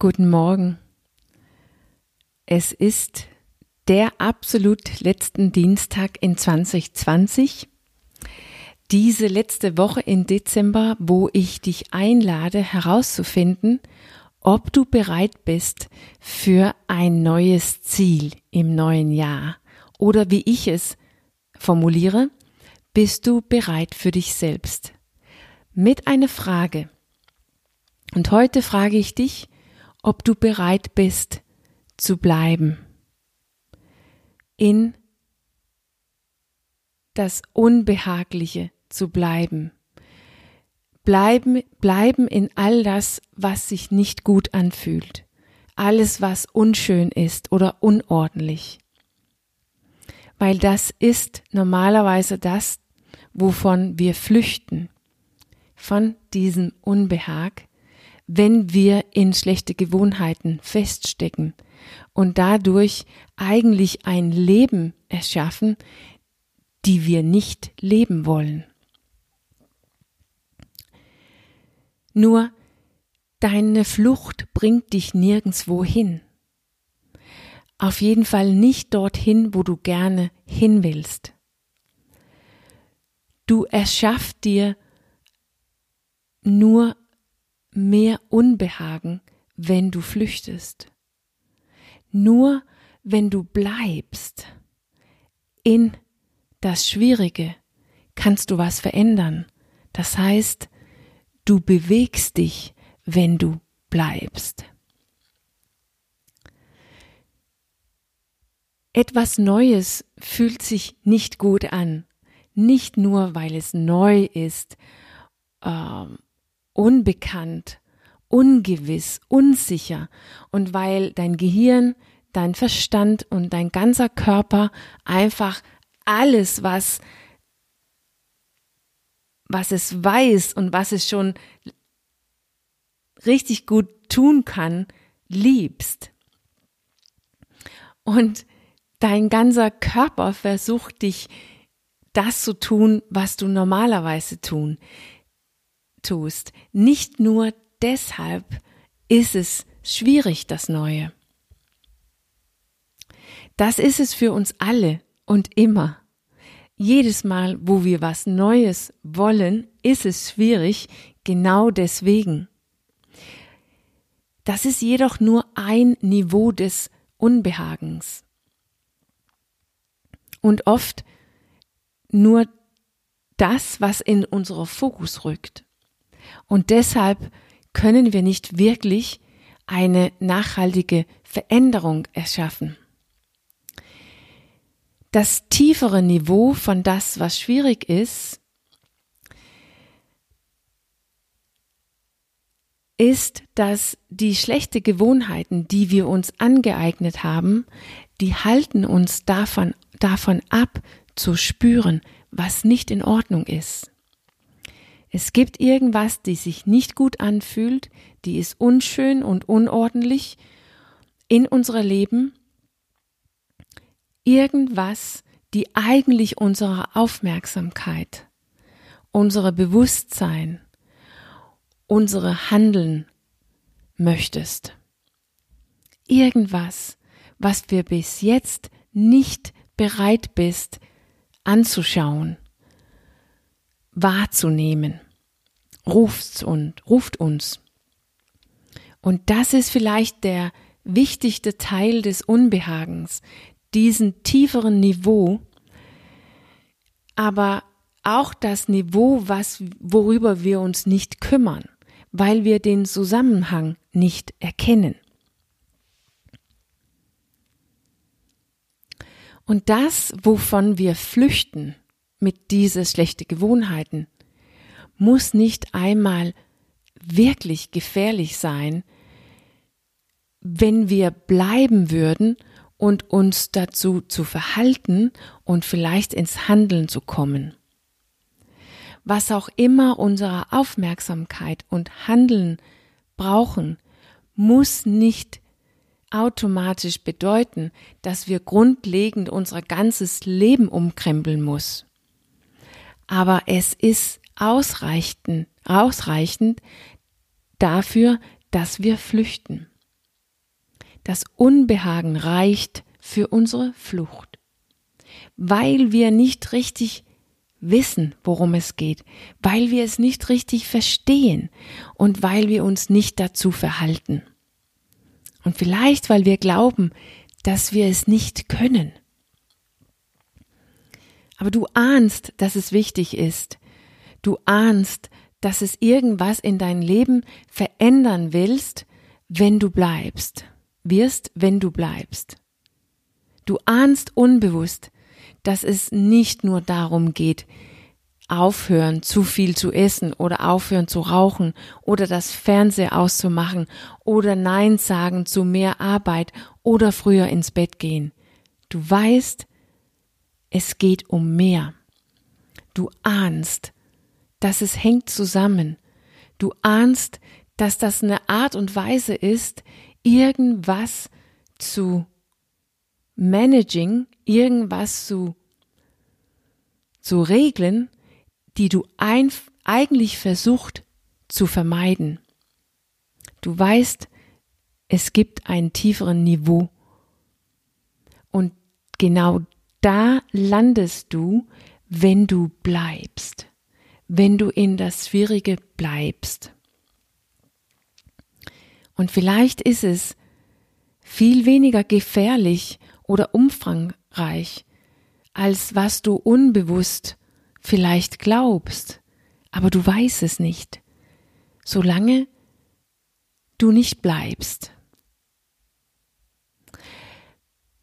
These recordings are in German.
Guten Morgen. Es ist der absolut letzten Dienstag in 2020. Diese letzte Woche in Dezember, wo ich dich einlade herauszufinden, ob du bereit bist für ein neues Ziel im neuen Jahr. Oder wie ich es formuliere, bist du bereit für dich selbst? Mit einer Frage. Und heute frage ich dich, ob du bereit bist zu bleiben in das Unbehagliche zu bleiben. Bleiben, bleiben in all das, was sich nicht gut anfühlt. Alles, was unschön ist oder unordentlich. Weil das ist normalerweise das, wovon wir flüchten. Von diesem Unbehag, wenn wir in schlechte Gewohnheiten feststecken und dadurch eigentlich ein Leben erschaffen, die wir nicht leben wollen. Nur deine Flucht bringt dich nirgendswo hin. Auf jeden Fall nicht dorthin, wo du gerne hin willst. Du erschaffst dir nur mehr Unbehagen, wenn du flüchtest. Nur wenn du bleibst in das Schwierige, kannst du was verändern. Das heißt, du bewegst dich, wenn du bleibst. Etwas Neues fühlt sich nicht gut an, nicht nur weil es neu ist, äh, unbekannt, ungewiss, unsicher und weil dein Gehirn, dein Verstand und dein ganzer Körper einfach alles, was was es weiß und was es schon richtig gut tun kann, liebst. Und dein ganzer Körper versucht dich das zu tun, was du normalerweise tun tust. Nicht nur deshalb ist es schwierig, das Neue. Das ist es für uns alle und immer. Jedes Mal, wo wir was Neues wollen, ist es schwierig, genau deswegen. Das ist jedoch nur ein Niveau des Unbehagens. Und oft nur das, was in unser Fokus rückt. Und deshalb können wir nicht wirklich eine nachhaltige Veränderung erschaffen. Das tiefere Niveau von das, was schwierig ist, ist, dass die schlechte Gewohnheiten, die wir uns angeeignet haben, die halten uns davon, davon ab zu spüren, was nicht in Ordnung ist. Es gibt irgendwas, die sich nicht gut anfühlt, die ist unschön und unordentlich in unser Leben. Irgendwas, die eigentlich unsere Aufmerksamkeit, unsere Bewusstsein, unsere Handeln möchtest. Irgendwas, was wir bis jetzt nicht bereit bist anzuschauen wahrzunehmen. Ruft und ruft uns. Und das ist vielleicht der wichtigste Teil des Unbehagens, diesen tieferen Niveau, aber auch das Niveau, was, worüber wir uns nicht kümmern, weil wir den Zusammenhang nicht erkennen. Und das, wovon wir flüchten, mit diese schlechte Gewohnheiten muss nicht einmal wirklich gefährlich sein, wenn wir bleiben würden und uns dazu zu verhalten und vielleicht ins Handeln zu kommen. Was auch immer unsere Aufmerksamkeit und Handeln brauchen, muss nicht automatisch bedeuten, dass wir grundlegend unser ganzes Leben umkrempeln muss aber es ist ausreichend, ausreichend dafür, dass wir flüchten. Das Unbehagen reicht für unsere Flucht, weil wir nicht richtig wissen, worum es geht, weil wir es nicht richtig verstehen und weil wir uns nicht dazu verhalten. Und vielleicht, weil wir glauben, dass wir es nicht können. Aber du ahnst, dass es wichtig ist. Du ahnst, dass es irgendwas in dein Leben verändern willst, wenn du bleibst, wirst, wenn du bleibst. Du ahnst unbewusst, dass es nicht nur darum geht, aufhören, zu viel zu essen oder aufhören zu rauchen oder das Fernseher auszumachen oder Nein sagen zu mehr Arbeit oder früher ins Bett gehen. Du weißt, es geht um mehr. Du ahnst, dass es hängt zusammen. Du ahnst, dass das eine Art und Weise ist, irgendwas zu managing, irgendwas zu, zu regeln, die du ein, eigentlich versucht zu vermeiden. Du weißt, es gibt einen tieferen Niveau. Und genau da landest du, wenn du bleibst, wenn du in das Schwierige bleibst. Und vielleicht ist es viel weniger gefährlich oder umfangreich, als was du unbewusst vielleicht glaubst, aber du weißt es nicht, solange du nicht bleibst.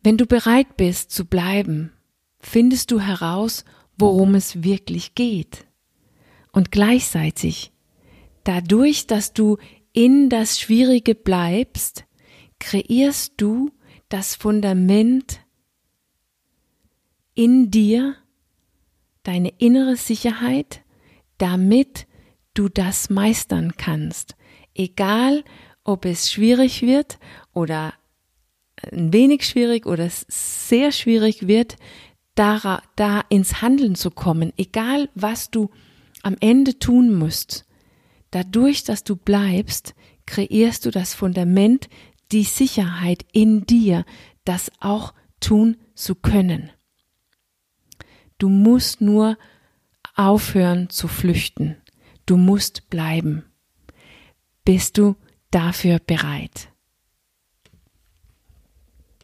Wenn du bereit bist zu bleiben, findest du heraus, worum es wirklich geht. Und gleichzeitig, dadurch, dass du in das Schwierige bleibst, kreierst du das Fundament in dir, deine innere Sicherheit, damit du das meistern kannst. Egal, ob es schwierig wird oder ein wenig schwierig oder sehr schwierig wird, da, da ins Handeln zu kommen, egal was du am Ende tun musst. Dadurch, dass du bleibst, kreierst du das Fundament, die Sicherheit in dir, das auch tun zu können. Du musst nur aufhören zu flüchten. Du musst bleiben. Bist du dafür bereit?